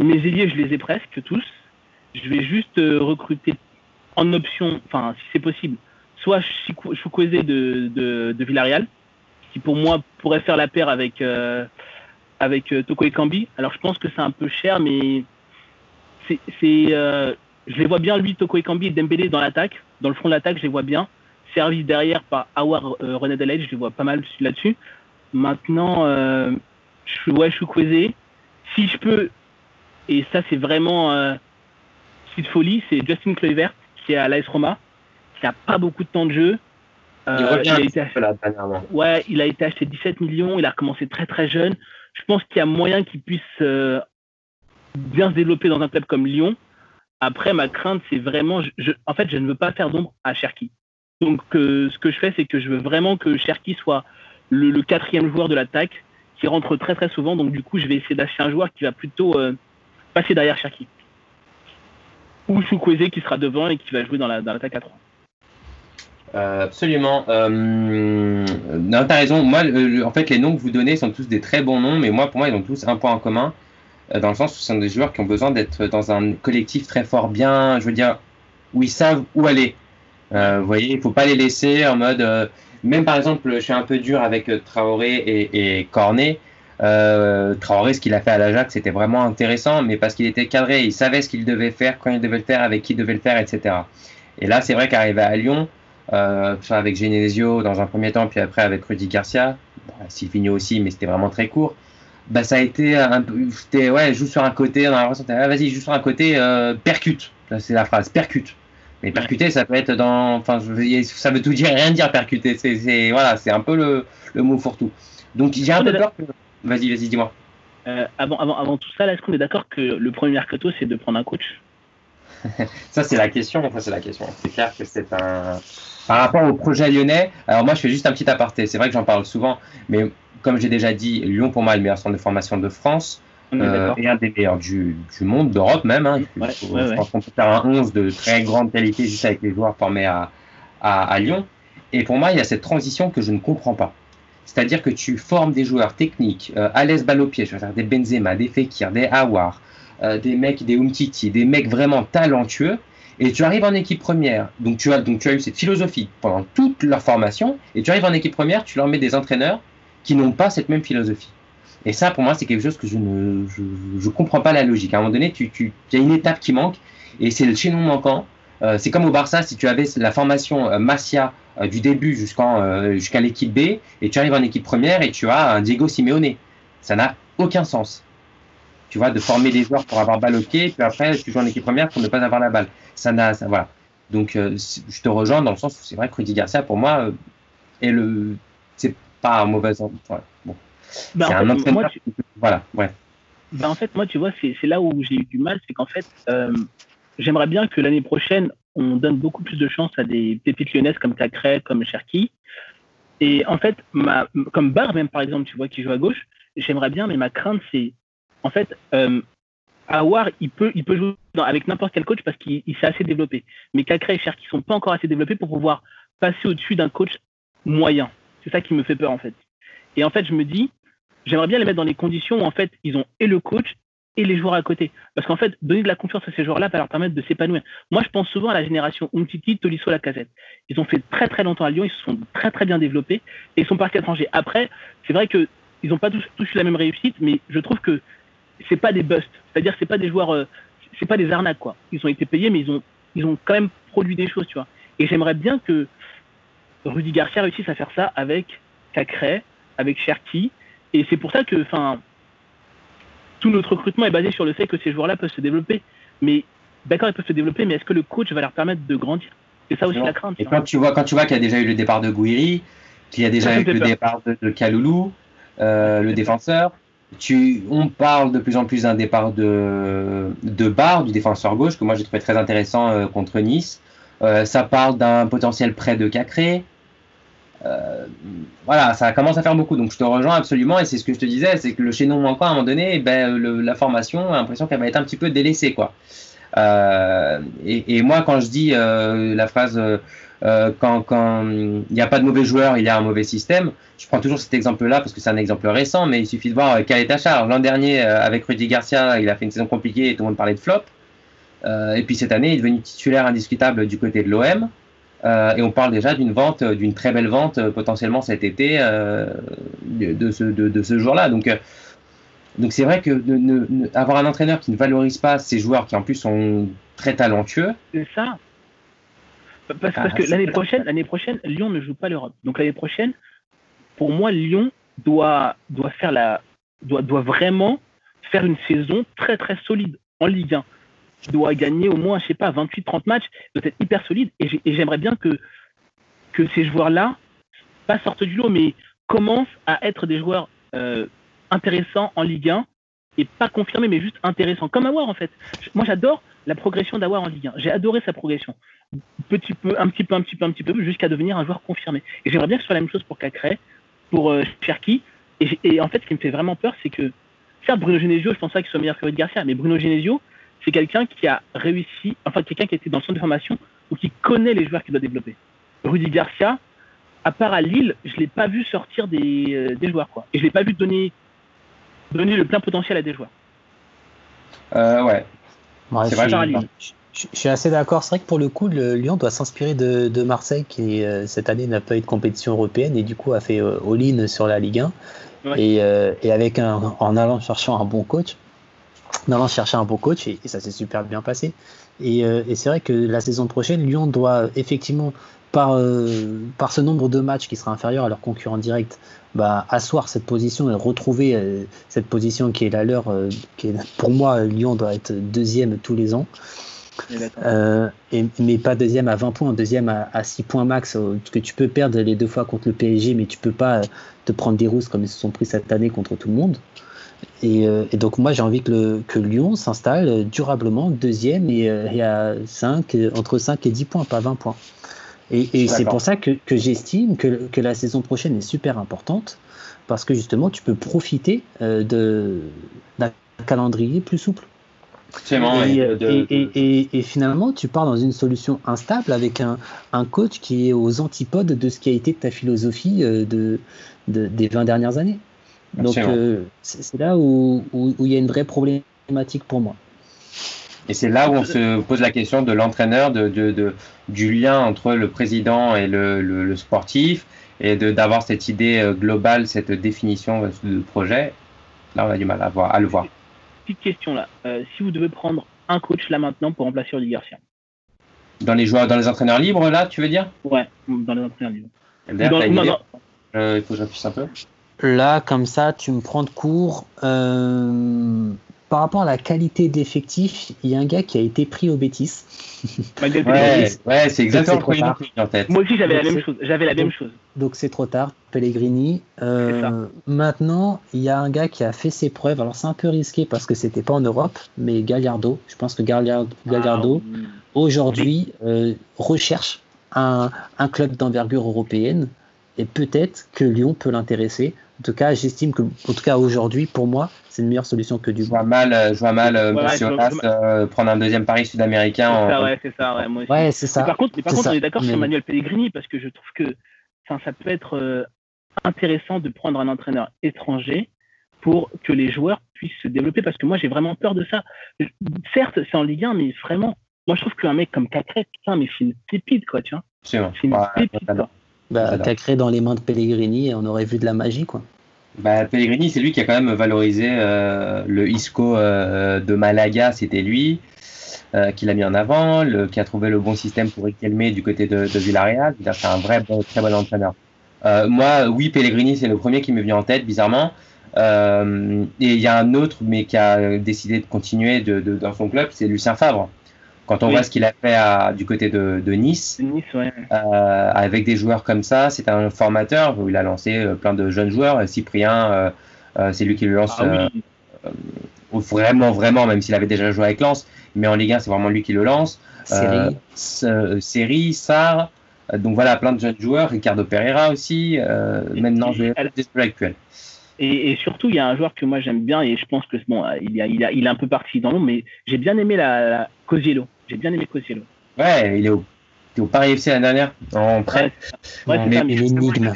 mes ailiers, je les ai presque tous. Je vais juste euh, recruter en option, enfin si c'est possible, soit Chukwueze de, de, Villarreal, qui pour moi pourrait faire la paire avec euh, avec euh, Toko Ekambi. Alors je pense que c'est un peu cher, mais c'est, je les vois bien lui, Toko Ekambi et Dembélé dans l'attaque, dans le front de l'attaque, je les vois bien servi derrière par Awar euh, René Adelaide, je les vois pas mal là-dessus. Maintenant, euh, je, ouais, je suis. Si je peux, et ça c'est vraiment euh, de folie, c'est Justin Kluivert qui est à l'AS Roma, qui n'a pas beaucoup de temps de jeu. il, revient a été acheté, ouais, il a été acheté 17 millions, il a recommencé très très jeune. Je pense qu'il y a moyen qu'il puisse bien se développer dans un club comme Lyon. Après, ma crainte, c'est vraiment, je, en fait, je ne veux pas faire d'ombre à Cherki. Donc, euh, ce que je fais, c'est que je veux vraiment que Cherki soit le, quatrième joueur de l'attaque, qui rentre très très souvent. Donc, du coup, je vais essayer d'acheter un joueur qui va plutôt euh, passer derrière Cherki. Ou Chukwueze qui sera devant et qui va jouer dans l'attaque à 3. Euh, absolument. non, t'as raison. Moi, en fait, les noms que vous donnez sont tous des très bons noms, mais moi, pour moi, ils ont tous un point en commun, dans le sens où ce sont des joueurs qui ont besoin d'être dans un collectif très fort, bien, je veux dire, où ils savent où aller. Euh, vous voyez, il faut pas les laisser en mode. Euh, même par exemple, je suis un peu dur avec euh, Traoré et, et Cornet. Traoré, ce qu'il a fait à l'Ajax, c'était vraiment intéressant, mais parce qu'il était cadré, il savait ce qu'il devait faire, quand il devait le faire, avec qui il devait le faire, etc. Et là, c'est vrai qu'arriver à Lyon, avec Genesio dans un premier temps, puis après avec Rudy Garcia, bah, aussi, mais c'était vraiment très court. Bah, ça a été un peu, ouais, joue sur un côté, on a l'impression, ah, vas-y, joue sur un côté, euh, percute. C'est la phrase, percute. Mais percuter, ça peut être dans. Enfin, ça veut tout dire rien dire percuter. C'est voilà, c'est un peu le, le mot fourre-tout. Donc j'ai un peu peur que. Vas-y, vas-y, dis-moi. Euh, avant, avant, avant tout ça, est-ce qu'on est d'accord que le premier mercato, c'est de prendre un coach? <laughs> Ça, c'est la question. Ça, c'est la question. C'est clair que c'est un. Par rapport au projet lyonnais, alors moi, je fais juste un petit aparté. C'est vrai que j'en parle souvent, mais comme j'ai déjà dit, Lyon, pour moi, est le meilleur centre de formation de France. Euh, et un des meilleurs du, du monde, d'Europe même. Hein. je pense qu'on peut faire un 11 de très grande qualité juste avec les joueurs formés à, à, à, Lyon. Et pour moi, il y a cette transition que je ne comprends pas. C'est-à-dire que tu formes des joueurs techniques, euh, à l'aise balle au pied, je veux dire des Benzema, des Fekir, des Awar, euh, des mecs, des Umtiti, des mecs vraiment talentueux, et tu arrives en équipe première. Donc tu as, donc tu as eu cette philosophie pendant toute leur formation, et tu arrives en équipe première, tu leur mets des entraîneurs qui n'ont pas cette même philosophie. Et ça, pour moi, c'est quelque chose que je ne je, comprends pas la logique. À un moment donné, tu, tu, y a une étape qui manque et c'est le chaînon manquant. Euh, c'est comme au Barça, si tu avais la formation euh, Masia euh, du début jusqu'en euh, jusqu'à l'équipe B et tu arrives en équipe première et tu as un Diego Simeone. Ça n'a aucun sens. Tu vois, de former des joueurs pour avoir balle puis après tu joues en équipe première pour ne pas avoir la balle. Ça n'a, voilà. Donc je te rejoins dans le sens où c'est vrai que Rudy Garcia, pour moi, est le, c'est pas un mauvais. Bah, en fait, moi, tu... Voilà, ouais. Bah, en fait, moi, tu vois, c'est là où j'ai eu du mal, c'est qu'en fait, euh, j'aimerais bien que l'année prochaine, on donne beaucoup plus de chance à des pépites lyonnaises comme Cacré, comme Cherki. Et en fait, ma, comme Barre, même par exemple, tu vois, qui joue à gauche, j'aimerais bien, mais ma crainte, c'est, en fait, euh, Awar, il peut, il peut jouer dans, avec n'importe quel coach parce qu'il s'est assez développé. Mais Cacré et Cherki sont pas encore assez développés pour pouvoir passer au-dessus d'un coach moyen. C'est ça qui me fait peur, en fait. Et en fait, je me dis, j'aimerais bien les mettre dans les conditions où en fait ils ont et le coach et les joueurs à côté. Parce qu'en fait, donner de la confiance à ces joueurs-là va leur permettre de s'épanouir. Moi, je pense souvent à la génération Umtiti, Tolisso, Lacazette. Ils ont fait très très longtemps à Lyon, ils se sont très très bien développés et ils sont partis à l'étranger. Après, c'est vrai qu'ils n'ont pas tous, tous, eu la même réussite, mais je trouve que c'est pas des busts. C'est-à-dire c'est pas des joueurs, euh, c'est pas des arnaques, quoi. Ils ont été payés, mais ils ont, ils ont quand même produit des choses, tu vois. Et j'aimerais bien que Rudy Garcia réussisse à faire ça avec Cacré, avec Cherki. Et c'est pour ça que, enfin, tout notre recrutement est basé sur le fait que ces joueurs-là peuvent se développer. Mais d'accord, ils peuvent se développer, mais est-ce que le coach va leur permettre de grandir? C'est ça aussi la crainte. Et quand tu vois, quand tu vois qu'il y a déjà eu le départ de Gouiri, qu'il y a déjà eu le départ de, de Kaloulou, euh, le défenseur, tu, on parle de plus en plus d'un départ de, de Barre, du défenseur gauche, que moi j'ai trouvé très intéressant euh, contre Nice. Euh, ça parle d'un potentiel prêt de Cacré. Euh, voilà, ça commence à faire beaucoup. Donc je te rejoins absolument et c'est ce que je te disais, c'est que le chaînon manquant à un moment donné, ben, le, la formation a l'impression qu'elle va être un petit peu délaissée. Quoi. Euh, et, moi, quand je dis euh, la phrase quand il n'y a pas de mauvais joueurs, il y a un mauvais système, je prends toujours cet exemple-là parce que c'est un exemple récent, mais il suffit de voir quel est charge. L'an dernier, avec Rudy Garcia, il a fait une saison compliquée et tout le monde parlait de flop. et puis cette année, il est devenu titulaire indiscutable du côté de l'OM. Euh, et on parle déjà d'une vente, d'une très belle vente euh, potentiellement cet été euh, de, ce, de, de ce jour-là. Donc, donc c'est vrai que ne, avoir un entraîneur qui ne valorise pas ses joueurs qui en plus sont très talentueux. C'est ça. Parce, parce que l'année prochaine, l'année prochaine, Lyon ne joue pas l'Europe. Donc l'année prochaine, pour moi, Lyon doit, doit faire la, doit, doit vraiment faire une saison très très solide en Ligue 1 tu dois gagner au moins, je sais pas, 28-30 matchs, doit être hyper solide. Et j'aimerais bien que, que ces joueurs-là, pas sortent du lot, mais commencent à être des joueurs euh, intéressants en Ligue 1 et pas confirmés, mais juste intéressants. Comme Awar, en fait. Moi, j'adore la progression d'Awar en Ligue 1. J'ai adoré sa progression. Petit peu, un petit peu, un petit peu, un petit peu, jusqu'à devenir un joueur confirmé. Et j'aimerais bien que ce soit la même chose pour Cacré, pour euh, Cherki. Et, et, en fait, ce qui me fait vraiment peur, c'est que, certes, Bruno Genesio, je pense pas qu'il soit meilleur que Rudy Garcia, mais Bruno Genesio, c'est quelqu'un qui a réussi, enfin quelqu'un qui était dans le centre de formation ou qui connaît les joueurs qu'il doit développer. Rudy Garcia, à part à Lille, je ne l'ai pas vu sortir des, euh, des, joueurs. Quoi. Et je ne l'ai pas vu donner, donner le plein potentiel à des joueurs. Euh, ouais. c'est vrai, je, je, je, suis assez d'accord. C'est vrai que pour le coup, le Lyon doit s'inspirer de, de, Marseille qui, euh, cette année, n'a pas eu de compétition européenne et du coup a fait euh, all-in sur la Ligue 1. Ouais. Et, euh, et, avec un, en allant cherchant un bon coach en allant chercher un bon coach et, et ça s'est super bien passé. Et, euh, et c'est vrai que la saison prochaine, Lyon doit effectivement, par, euh, par ce nombre de matchs qui sera inférieur à leur concurrent direct, bah, asseoir cette position et retrouver euh, cette position qui est la leur. Qui est, pour moi, Lyon doit être deuxième tous les ans. Et, mais pas deuxième à 20 points, deuxième à, à 6 points max, que tu peux perdre les deux fois contre le PSG, mais tu peux pas te prendre des rousses comme ils se sont pris cette année contre tout le monde. Et, euh, et, donc moi j'ai envie que, le, que Lyon s'installe durablement deuxième et, euh, et, à 5, entre 5 et 10 points, pas 20 points. Et, et c'est pour ça que, que j'estime que, que, la saison prochaine est super importante, parce que justement tu peux profiter euh, d'un calendrier plus souple. Et, de, de... et, et, finalement, tu pars dans une solution instable avec un, un, coach qui est aux antipodes de ce qui a été ta philosophie de, de des 20 dernières années. Donc euh, c'est là où, où, où, il y a une vraie problématique pour moi. Et c'est là où on se pose la question de l'entraîneur, de, de, de, du lien entre le président et le, le, le sportif, et d'avoir cette idée euh, globale, cette définition de projet. Là, on a du mal à, voir, à le voir. Petite question là. Euh, si vous devez prendre un coach là maintenant pour remplacer Rudy Garcia Dans les joueurs, dans les entraîneurs libres là, tu veux dire? Ouais, dans les entraîneurs libres. Dans, non, non. Euh, il faut que j'affiche un peu. Là, comme ça, tu me prends de court. Euh, par rapport à la qualité d'effectif, il y a un gars qui a été pris au bêtises. ouais, ouais c'est exactement trop tard. En tête. Moi aussi, j'avais la même chose. J'avais la même chose. Donc c'est trop tard, Pellegrini. Euh, maintenant, il y a un gars qui a fait ses preuves. Alors c'est un peu risqué parce que c'était pas en Europe, mais Gallardo. Je pense que Gallardo, Gallardo ah, aujourd'hui euh, recherche un, un club d'envergure européenne et peut-être que Lyon peut l'intéresser. En tout cas, j'estime que, en tout cas aujourd'hui, pour moi, c'est une meilleure solution que du. Je vois mal, je vois mal, euh, ouais, Monsieur euh, prendre un deuxième pari sud-américain. C'est ça, en... ouais, c'est ça, ouais, moi aussi. Ouais, c'est ça. Mais par contre, mais par contre ça. on est d'accord mais... sur Manuel Pellegrini parce que je trouve que, enfin, ça peut être euh, intéressant de prendre un entraîneur étranger pour que les joueurs puissent se développer parce que moi, j'ai vraiment peur de ça. Certes, c'est en Ligue 1, mais vraiment, moi, je trouve qu'un mec comme Cacré, putain, mais c'est une pépite, quoi, tu vois. C'est une pépite, quoi. Bah, Cacré dans les mains de Pellegrini, on aurait vu de la magie, quoi. Bah, Pellegrini, c'est lui qui a quand même valorisé euh, le Isco euh, de Malaga, c'était lui. qu'il a mis en avant, le, qui a trouvé le bon système pour Riquelme du côté de, de Villarreal. C'est un vrai très bon entraîneur. moi, oui, Pellegrini, c'est le premier qui me vient en tête, bizarrement. et il y a un autre, mais qui a décidé de continuer de, dans son club, c'est Lucien Favre. Quand on voit ce qu'il a fait à, du côté de, de Nice, nice ouais. euh, avec des joueurs comme ça, c'est un formateur où il a lancé euh, plein de jeunes joueurs. Cyprien, euh, euh, c'est lui qui le lance Ah oui. vraiment, vraiment, même s'il avait déjà joué avec Lens, mais en Ligue 1, c'est vraiment lui qui le lance. Série. Euh, Sarr, donc voilà, plein de jeunes joueurs. Ricardo Pereira aussi. maintenant, je vais actuels. Et, et surtout, il y a un joueur que moi j'aime bien et je pense que bon, il, y a, il, a, il est un peu parti dans l'ombre, mais j'ai bien aimé la, la Cosiello. J'ai bien aimé Cosiello. Ouais, il est au, il est au Paris FC l'année dernière, en prêt. Ouais, Mais- ça, mais Une justement, énigme.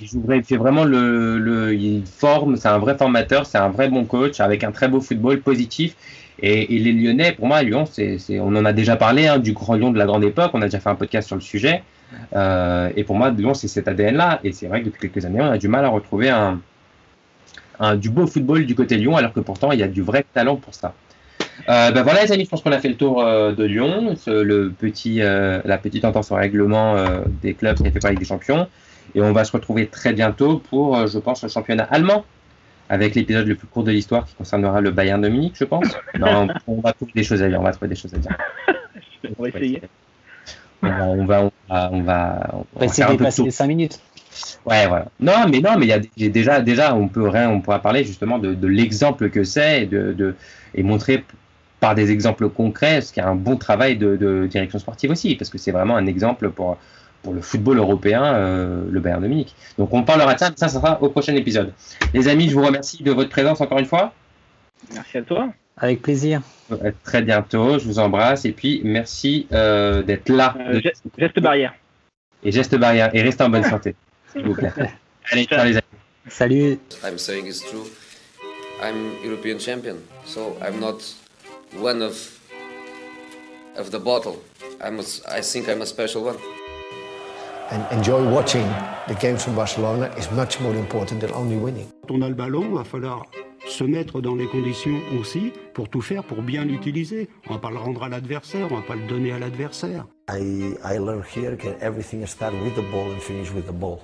Il c'est vraiment le, le il forme, c'est un vrai formateur, c'est un vrai bon coach avec un très beau football positif. Et, et les Lyonnais, pour moi, Lyon, c'est, c'est- on en a déjà parlé hein, du grand Lyon de la grande époque. On a déjà fait un podcast sur le sujet. Euh, et pour moi, Lyon, c'est cet ADN-là. Et c'est vrai que depuis quelques années, on a du mal à retrouver un, un- du beau football du côté Lyon, alors que pourtant, il y a du vrai talent pour ça. Euh, ben voilà les amis, je pense qu'on a fait le tour euh, de Lyon, ce- le petit, euh, la petite entente au règlement euh, des clubs qui a fait par la Ligue des Champions. Et on va se retrouver très bientôt pour, euh, je pense, le championnat allemand, avec l'épisode le plus court de l'histoire qui concernera le Bayern de Munich, je pense. <laughs> Non, on, on va trouver des choses à dire. On va trouver des choses à dire. <laughs> on va essayer. On va, on va, on va, on essayer de dépasser les 5 minutes. Ouais, voilà. Non, mais non, mais il y a des- déjà, déjà, on peut rien, on pourra parler justement de, de l'exemple que c'est et de, de et montrer par des exemples concrets ce qu'il y a un bon travail de, de direction sportive aussi, parce que c'est vraiment un exemple pour pour le football européen, euh, le Bayern de Munich. Donc on parlera de ça, mais ça, ça sera au prochain épisode. Les amis, je vous remercie de votre présence encore une fois. Merci à toi. Avec plaisir. À très bientôt, je vous embrasse et puis merci euh, d'être là. Euh, geste, geste barrière. Et geste barrière et restez en bonne santé, <laughs> s'il vous plaît. Allez, ciao les amis. Salut. I'm saying is true. I'm European champion, so I'm not one of of the bottle. I'm a, I think I'm a special one. And enjoy watching the games from Barcelona is much more important than only winning. Quand on a le ballon, il va falloir se mettre dans les conditions aussi pour tout faire, pour bien l'utiliser. On va pas le rendre à l'adversaire, on va pas le donner à l'adversaire. I, I learned here that everything starts with the ball and finish with the ball.